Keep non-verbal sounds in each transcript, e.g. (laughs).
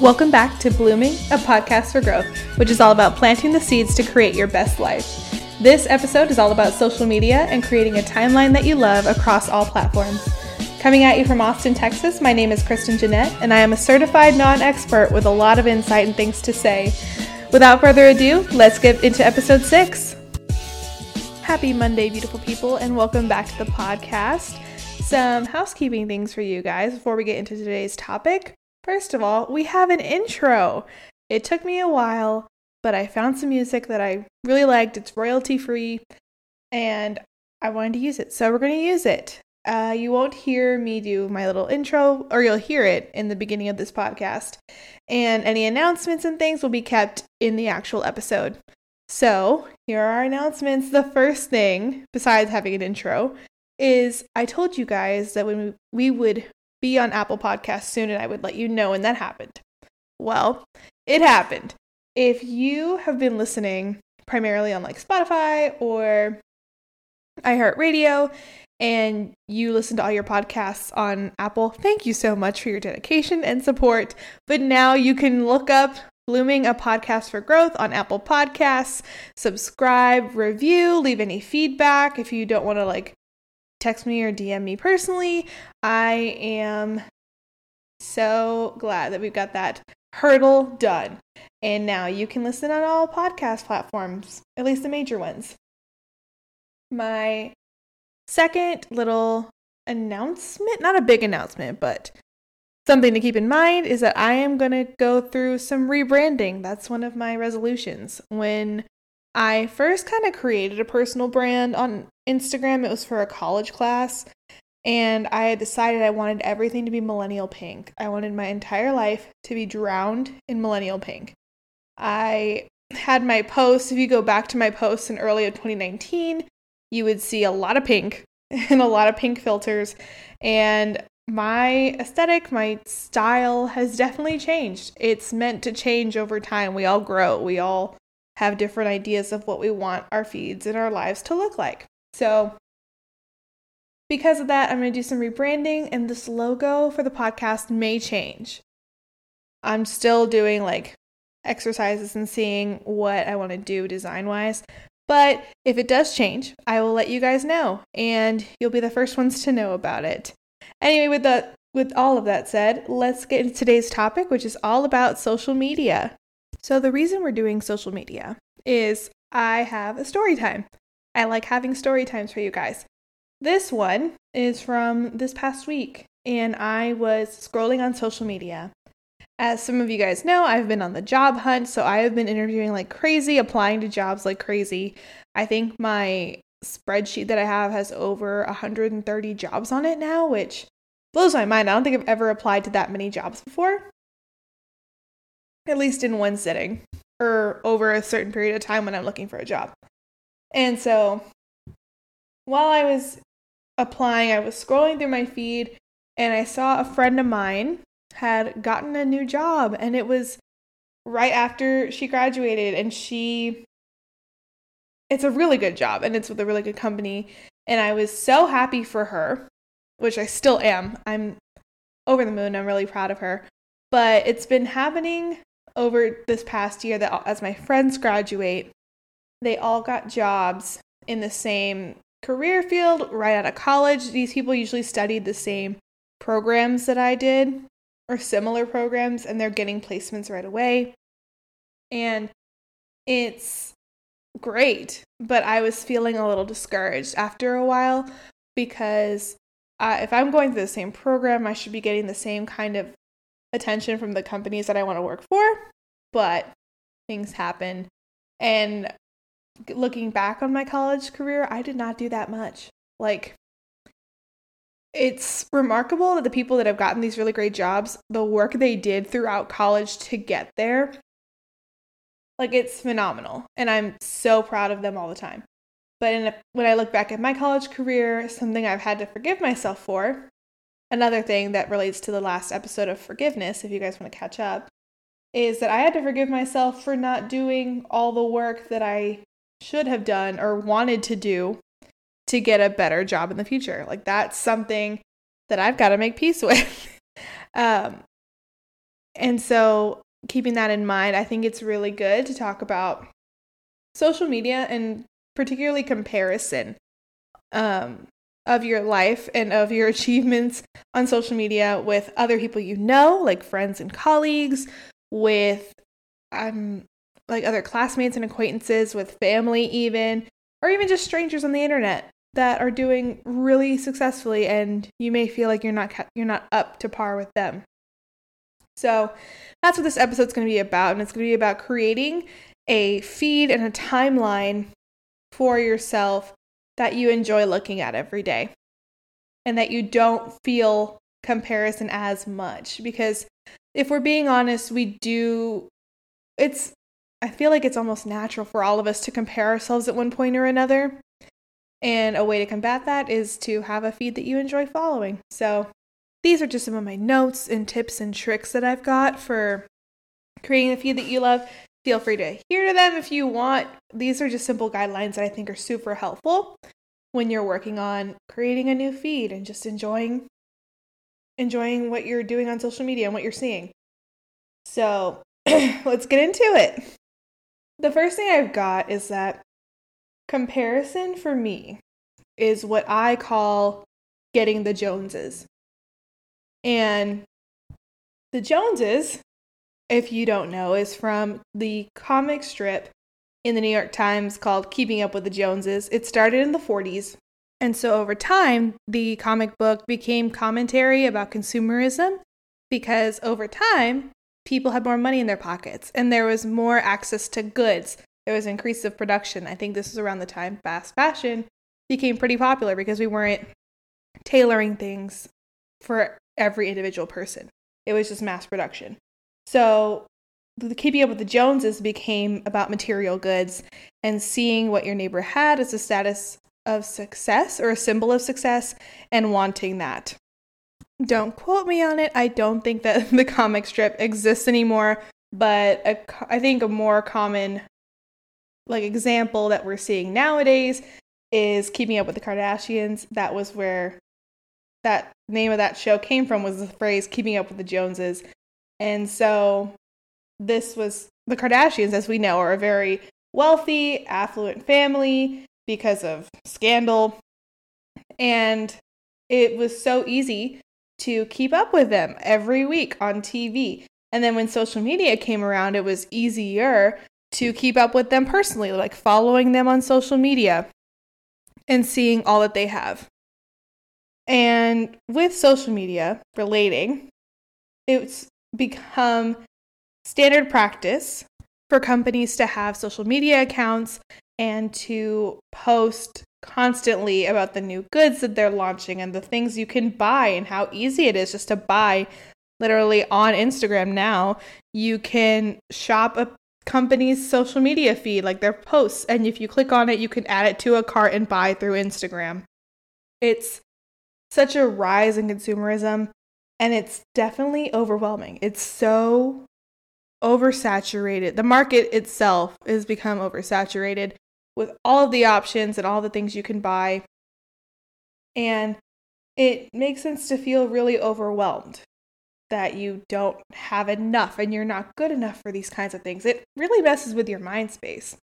Welcome back to Blooming, a podcast for growth, which is all about planting the seeds to create your best life. This episode is all about social media and creating a timeline that you love across all platforms. Coming at you from Austin, Texas, my name is Kristen Jeanette, and I am a certified non expert with a lot of insight and things to say. Without further ado, let's get into episode six. Happy Monday, beautiful people, and welcome back to the podcast. Some housekeeping things for you guys before we get into today's topic. First of all, we have an intro. It took me a while, but I found some music that I really liked. It's royalty free, and I wanted to use it. So we're going to use it. Uh, you won't hear me do my little intro, or you'll hear it in the beginning of this podcast. And any announcements and things will be kept in the actual episode. So, here are our announcements. The first thing, besides having an intro, is I told you guys that when we would be on Apple Podcasts soon and I would let you know, when that happened. Well, it happened. If you have been listening primarily on like Spotify or iHeartRadio and you listen to all your podcasts on Apple, thank you so much for your dedication and support. But now you can look up Blooming a Podcast for Growth on Apple Podcasts, subscribe, review, leave any feedback if you don't want to like text me or DM me personally. I am so glad that we've got that hurdle done. And now you can listen on all podcast platforms, at least the major ones. My second little announcement, not a big announcement, but something to keep in mind is that I am going to go through some rebranding. That's one of my resolutions. When I first kind of created a personal brand on Instagram. It was for a college class. And I had decided I wanted everything to be millennial pink. I wanted my entire life to be drowned in millennial pink. I had my posts. If you go back to my posts in early of 2019, you would see a lot of pink (laughs) and a lot of pink filters. And my aesthetic, my style has definitely changed. It's meant to change over time. We all grow, we all have different ideas of what we want our feeds and our lives to look like. So, because of that, I'm going to do some rebranding, and this logo for the podcast may change. I'm still doing like exercises and seeing what I want to do design wise. But if it does change, I will let you guys know, and you'll be the first ones to know about it. Anyway, with the with all of that said, let's get into today's topic, which is all about social media. So, the reason we're doing social media is I have a story time. I like having story times for you guys. This one is from this past week, and I was scrolling on social media. As some of you guys know, I've been on the job hunt, so I have been interviewing like crazy, applying to jobs like crazy. I think my spreadsheet that I have has over 130 jobs on it now, which blows my mind. I don't think I've ever applied to that many jobs before at least in one sitting or over a certain period of time when I'm looking for a job. And so while I was applying, I was scrolling through my feed and I saw a friend of mine had gotten a new job and it was right after she graduated and she it's a really good job and it's with a really good company and I was so happy for her, which I still am. I'm over the moon. I'm really proud of her. But it's been happening over this past year that as my friends graduate, they all got jobs in the same career field right out of college. These people usually studied the same programs that I did or similar programs, and they're getting placements right away. And it's great, but I was feeling a little discouraged after a while because uh, if I'm going through the same program, I should be getting the same kind of attention from the companies that I want to work for, but things happen. And looking back on my college career, I did not do that much. Like, it's remarkable that the people that have gotten these really great jobs, the work they did throughout college to get there, like, it's phenomenal. And I'm so proud of them all the time. But a, when I look back at my college career, something I've had to forgive myself for another thing that relates to the last episode of forgiveness, if you guys want to catch up, is that I had to forgive myself for not doing all the work that I should have done or wanted to do to get a better job in the future. Like that's something that I've got to make peace (laughs) with. um, And so, keeping that in mind, I think it's really good to talk about social media and particularly comparison um, of your life and of your (laughs) achievements on social media with other people you know, like friends and colleagues, with um, like other classmates and acquaintances, with family, even, or even just strangers on the internet that are doing really successfully and you may feel like you're not you're not up to par with them. So, that's what this episode's going to be about and it's going to be about creating a feed and a timeline for yourself that you enjoy looking at every day and that you don't feel comparison as much because if we're being honest, we do it's I feel like it's almost natural for all of us to compare ourselves at one point or another. And a way to combat that is to have a feed that you enjoy following. So, these are just some of my notes and tips and tricks that I've got for creating a feed that you love. Feel free to adhere to them if you want. These are just simple guidelines that I think are super helpful when you're working on creating a new feed and just enjoying enjoying what you're doing on social media and what you're seeing. So, (clears throat) let's get into it. The first thing I've got is that Comparison for me is what I call getting the Joneses. And the Joneses, if you don't know, is from the comic strip in the New York Times called Keeping Up with the Joneses. It started in the 40s. And so over time, the comic book became commentary about consumerism because over time, people had more money in their pockets and there was more access to goods there was increase of production. I think this is around the time fast fashion became pretty popular because we weren't tailoring things for every individual person. It was just mass production. So the keeping up with the Joneses became about material goods and seeing what your neighbor had as a status of success or a symbol of success and wanting that. Don't quote me on it. I don't think that (laughs) the comic strip exists anymore, but a, I think a more common like example that we're seeing nowadays is Keeping Up with the Kardashians. That was where that name of that show came from was the phrase Keeping Up with the Joneses. And so this was the Kardashians, as we know, are a very wealthy, affluent family because of scandal. And it was so easy to keep up with them every week on TV. And then when social media came around, it was easier to keep up with them personally, like following them on social media and seeing all that they have. And with social media relating, it's become standard practice for companies to have social media accounts and to post constantly about the new goods that they're launching and the things you can buy and how easy it is just to buy literally on Instagram now. You can shop a company's social media feed, like their posts. And if you click on it, you can add it to a cart and buy through Instagram. It's such a rise in consumerism, and it's definitely overwhelming. It's so oversaturated. The market itself has become oversaturated with all of the options and all the things you can buy. And it makes sense to feel really overwhelmed that you don't have enough and you're not good enough for these kinds of things. It really messes with your mind space.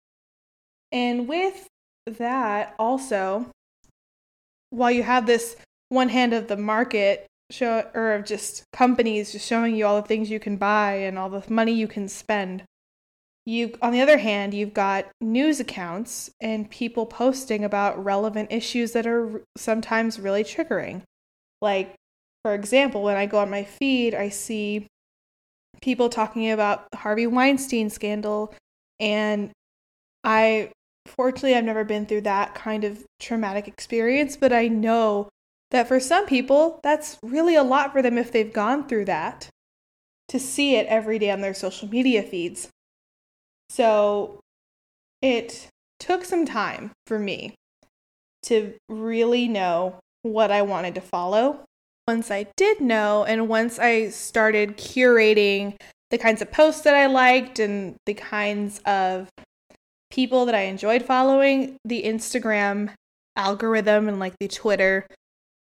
And with that, also, while you have this one hand of the market show or of just companies just showing you all the things you can buy and all the money you can spend, you on the other hand, you've got news accounts and people posting about relevant issues that are sometimes really triggering. Like for example, when I go on my feed, I see people talking about the Harvey Weinstein scandal and I fortunately I've never been through that kind of traumatic experience, but I know that for some people that's really a lot for them if they've gone through that to see it every day on their social media feeds. So it took some time for me to really know what I wanted to follow once I did know, and once I started curating the kinds of posts that I liked and the kinds of people that I enjoyed following, the Instagram algorithm and like the Twitter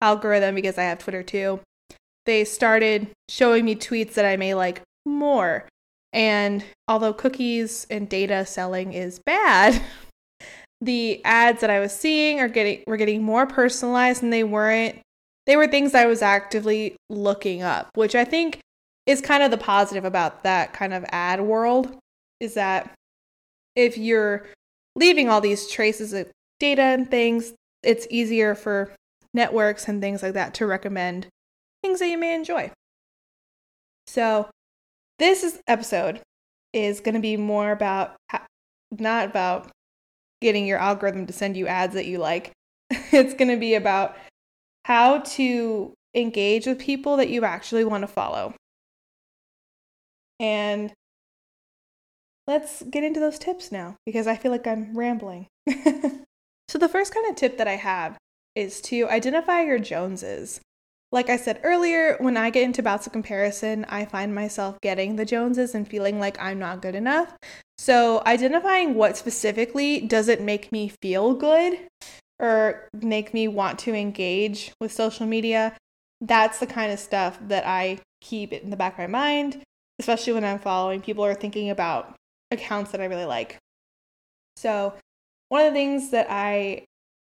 algorithm, because I have Twitter too, they started showing me tweets that I may like more. And although cookies and data selling is bad, (laughs) the ads that I was seeing are getting were getting more personalized and they weren't they were things I was actively looking up, which I think is kind of the positive about that kind of ad world is that if you're leaving all these traces of data and things, it's easier for networks and things like that to recommend things that you may enjoy. So, this is, episode is going to be more about not about getting your algorithm to send you ads that you like. (laughs) it's going to be about how to engage with people that you actually want to follow. And let's get into those tips now because I feel like I'm rambling. (laughs) so, the first kind of tip that I have is to identify your Joneses. Like I said earlier, when I get into bouts of comparison, I find myself getting the Joneses and feeling like I'm not good enough. So, identifying what specifically doesn't make me feel good or make me want to engage with social media, that's the kind of stuff that I keep in the back of my mind, especially when I'm following people or thinking about accounts that I really like. So, one of the things that I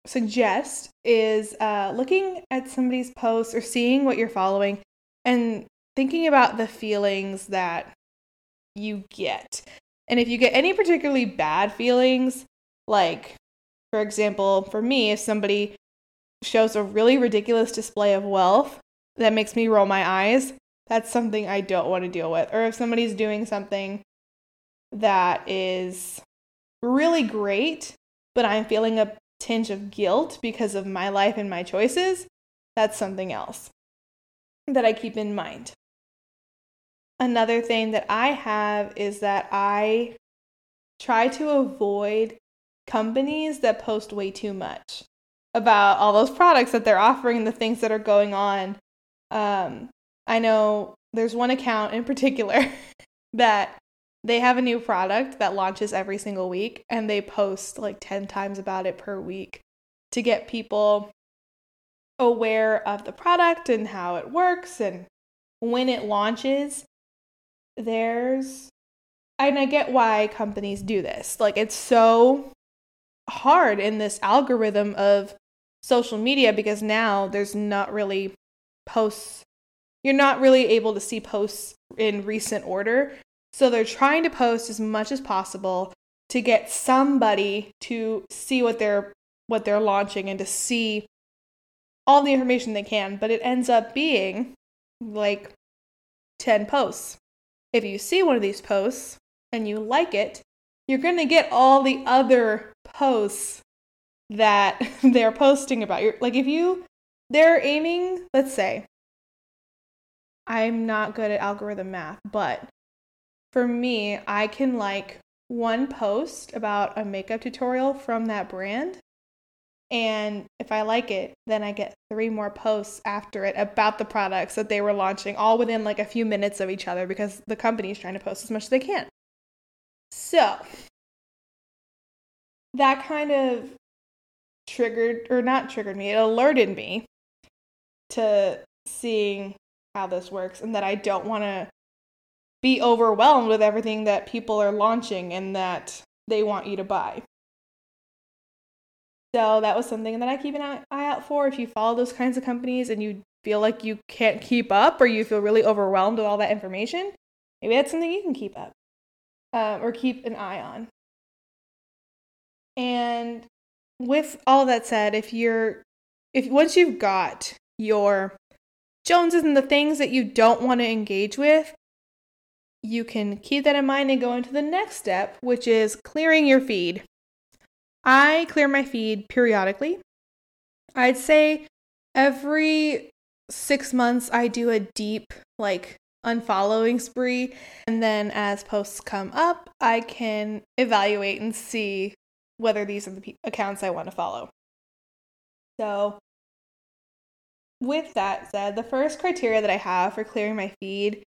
suggest is uh, looking at somebody's posts or seeing what you're following and thinking about the feelings that you get. And if you get any particularly bad feelings, like for example, for me, if somebody shows a really ridiculous display of wealth that makes me roll my eyes, that's something I don't want to deal with. Or if somebody's doing something that is really great, but I'm feeling a tinge of guilt because of my life and my choices, that's something else that I keep in mind. Another thing that I have is that I try to avoid companies that post way too much about all those products that they're offering, the things that are going on. Um, I know there's one account in particular (laughs) that they have a new product that launches every single week and they post like 10 times about it per week to get people aware of the product and how it works and when it launches. There's and I get why companies do this. Like it's so hard in this algorithm of social media because now there's not really posts. You're not really able to see posts in recent order so they're trying to post as much as possible to get somebody to see what they're what they're launching and to see all the information they can, but it ends up being like 10 posts. If you see one of these posts and you like it, you're going to get all the other posts that (laughs) they're posting about. You're, like if you they're aiming, let's say I'm not good at algorithm math, but for me, I can like one post about a makeup tutorial from that brand. And if I like it, then I get three more posts after it about the products that they were launching, all within like a few minutes of each other because the company is trying to post as much as they can. So that kind of triggered, or not triggered me, it alerted me to seeing how this works and that I don't want to be overwhelmed with everything that people are launching and that they want you to buy. So that was something that I keep an eye out for. If you follow those kinds of companies and you feel like you can't keep up or you feel really overwhelmed with all that information, maybe that's something you can keep up um, or keep an eye on. And with all that said, if you're, if once you've got your Joneses and the things that you don't want to engage with, you can keep that in mind and go into the next step, which is clearing your feed. I clear my feed periodically. I'd say every six months, I do a deep, like, unfollowing spree. And then as posts come up, I can evaluate and see whether these are the accounts I want to follow. So, with that said, the first criteria that I have for clearing my feed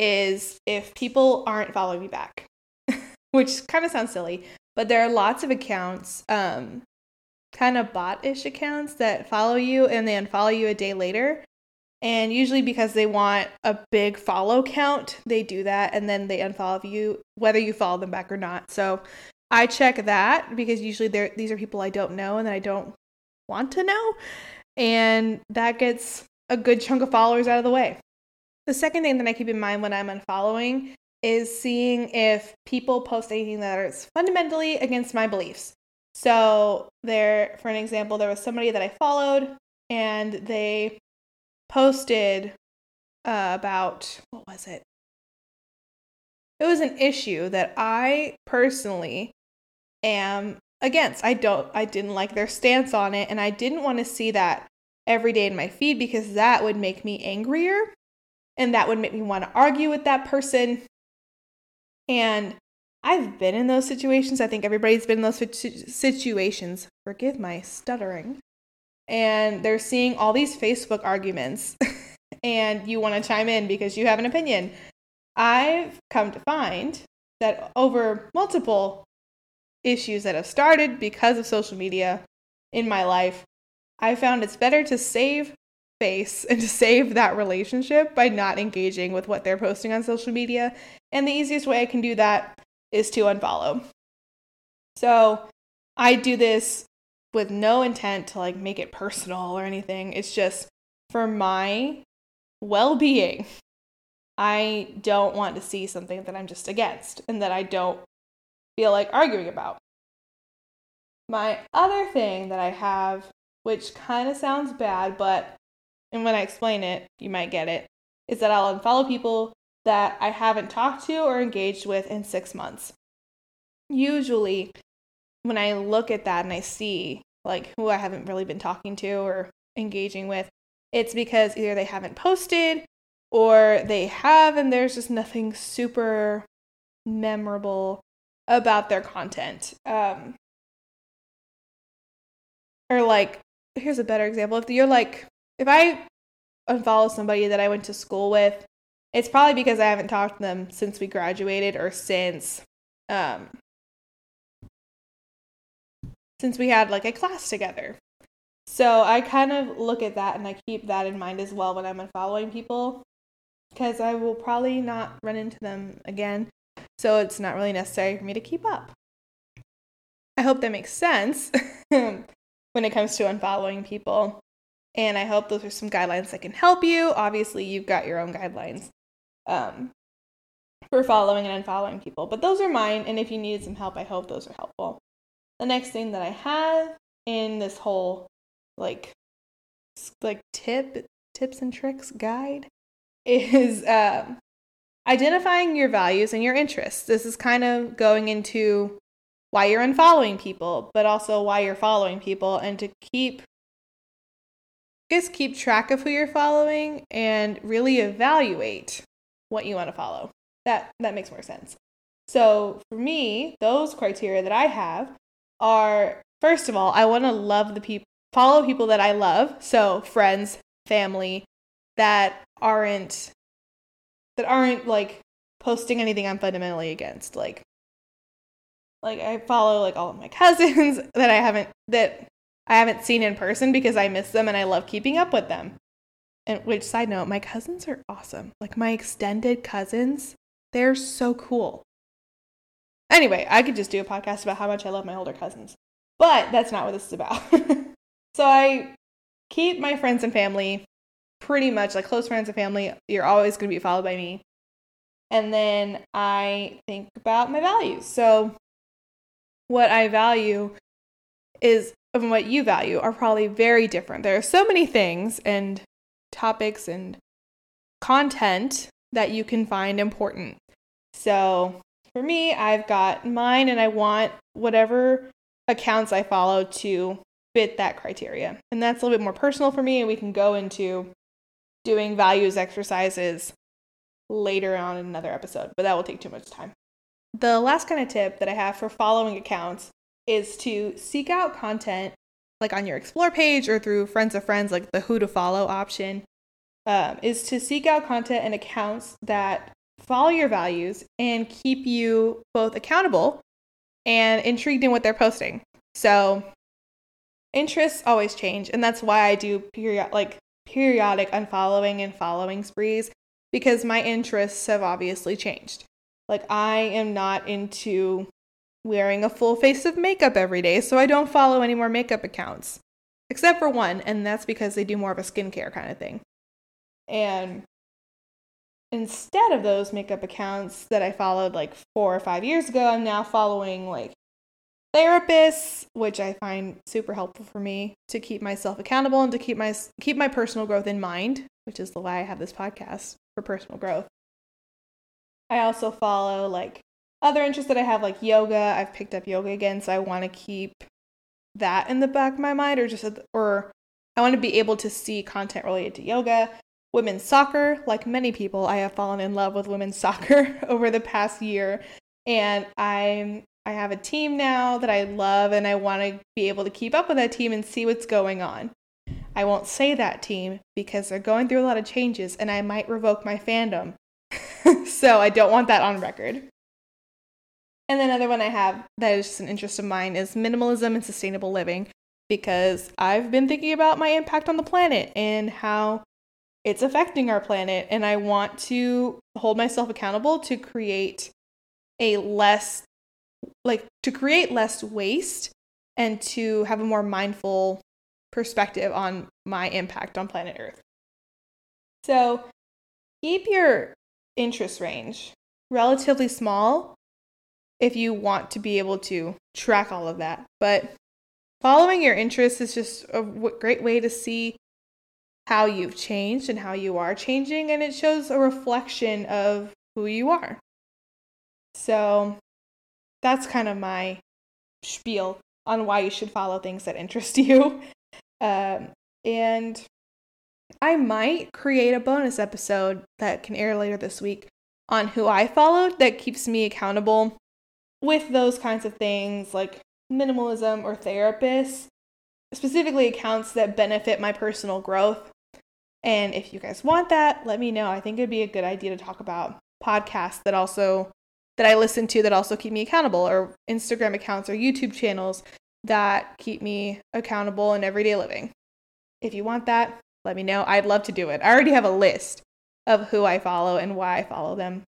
is if people aren't following me back, (laughs) which kind of sounds silly, but there are lots of accounts, um, kind of bot ish accounts that follow you and they unfollow you a day later. And usually because they want a big follow count, they do that and then they unfollow you whether you follow them back or not. So I check that because usually these are people I don't know and that I don't want to know. And that gets a good chunk of followers out of the way. The second thing that I keep in mind when I'm unfollowing is seeing if people post anything that is fundamentally against my beliefs. So, there, for an example, there was somebody that I followed and they posted uh, about what was it? It was an issue that I personally am against. I don't I didn't like their stance on it and I didn't want to see that every day in my feed because that would make me angrier and that would make me want to argue with that person. And I've been in those situations. I think everybody's been in those situations. Forgive my stuttering. And they're seeing all these Facebook arguments (laughs) and you want to chime in because you have an opinion. I've come to find that over multiple issues that have started because of social media in my life, I found it's better to save face and (laughs) to save that relationship by not engaging with what they're posting on social media. And the easiest way I can do that is to unfollow. So I do this with no intent to like make it personal or anything. It's just for my well being. I don't want to see something that I'm just against and that I don't feel like arguing about. My other thing that I have, which kind of sounds bad, but and when I explain it, you might get it, is that I'll unfollow people that I haven't talked to or engaged with in six months. Usually, when I look at that and I see like who I haven't really been talking to or engaging with, it's because either they haven't posted or they have and there's just nothing super memorable about their content. Um, or like, here's a better example. If you're like, if I unfollow somebody that I went to school with, it's probably because I haven't talked to them since we graduated or since um, since we had like a class together. So I kind of look at that and I keep that in mind as well when I'm unfollowing people because I will probably not run into them again. So it's not really necessary for me to keep up. I hope that makes sense (laughs) when it comes to unfollowing people. And I hope those are some guidelines that can help you. Obviously, you've got your own guidelines um, for following and unfollowing people, but those are mine. And if you needed some help, I hope those are helpful. The next thing that I have in this whole like like tip tips and tricks guide is um, identifying your values and your interests. This is kind of going into why you're unfollowing people, but also why you're following people, and to keep just keep track of who you're following and really evaluate what you want to follow. That that makes more sense. So for me, those criteria that I have are first of all, I want to love the people follow people that I love, so friends, family that aren't that aren't like posting anything I'm fundamentally against. Like like I follow like all of my (laughs) cousins that I haven't that I haven't seen in person because I miss them and I love keeping up with them. And which side note, my cousins are awesome. Like my extended cousins, they're so cool. Anyway, I could just do a podcast about how much I love my older cousins. But that's not what this is about. (laughs) so I keep my friends and family pretty much like close friends and family. You're always going to be followed by me. And then I think about my values. So what I value is and what you value are probably very different. There are so many things and topics and content that you can find important. So for me, I've got mine and I want whatever accounts I follow to fit that criteria. And that's a little bit more personal for me, and we can go into doing values exercises later on in another episode, but that will take too much time. The last kind of tip that I have for following accounts is to seek out content like on your explore page or through friends of friends, like the who to follow option, um, is to seek out content and accounts that follow your values and keep you both accountable and intrigued in what they're posting. So interests always change, and that's why I do period like periodic unfollowing and following sprees because my interests have obviously changed. Like, I am not into wearing a full face of makeup every day, so I don't follow any more makeup accounts. Except for one, and that's because they do more of a skincare kind of thing. And instead of those makeup accounts that I followed like four or five years ago, I'm now following like therapists, which I find super helpful for me to keep myself accountable and to keep my keep my personal growth in mind, which is the why I have this podcast for personal growth. I also follow like other interests that I have like yoga. I've picked up yoga again, so I want to keep that in the back of my mind or just or I want to be able to see content related to yoga women's soccer. Like many people, I have fallen in love with women's (laughs) soccer over the past year. And I'm I have a team now that I love and I want to be able to keep up with that team and see what's going on. I won't say that team because they're going through a lot of changes and I might revoke my fandom. (laughs) so I don't want that on record. And then another one I have that is just an interest of mine is minimalism and sustainable living because I've been thinking about my impact on the planet and how it's affecting our planet and I want to hold myself accountable to create a less like to create less waste and to have a more mindful perspective on my impact on planet Earth. So, keep your interest range relatively small if you want to be able to track all of that. But following your interests is just a great way to see how you've changed and how you are changing, and it shows a reflection of who you are. So that's kind of my spiel on why you should follow things that interest (laughs) you. Um, and I might create a bonus episode that can air later this week on who I followed that keeps me accountable with those kinds of things like minimalism or therapists, specifically accounts that benefit my personal growth. And if you guys want that, let me know. I think it'd be a good idea to talk about podcasts that also that I listen to that also keep me accountable or Instagram accounts or YouTube channels that keep me accountable in everyday living. If you want that, let me know. I'd love to do it. I already have a list of who I follow and why I follow them.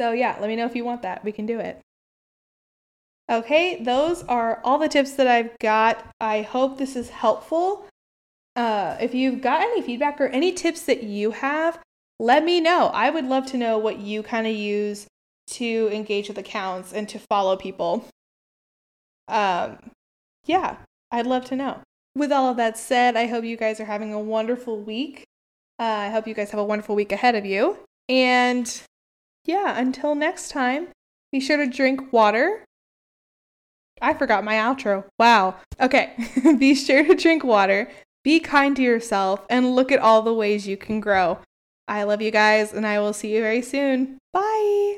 So, yeah, let me know if you want that. We can do it. Okay, those are all the tips that I've got. I hope this is helpful. Uh, if you've got any feedback or any tips that you have, let me know. I would love to know what you kind of use to engage with accounts and to follow people. Um, yeah, I'd love to know. With all of that said, I hope you guys are having a wonderful week. Uh, I hope you guys have a wonderful week ahead of you. And yeah, until next time, be sure to drink water. I forgot my outro. Wow. Okay. (laughs) be sure to drink water, be kind to yourself, and look at all the ways you can grow. I love you guys, and I will see you very soon. Bye.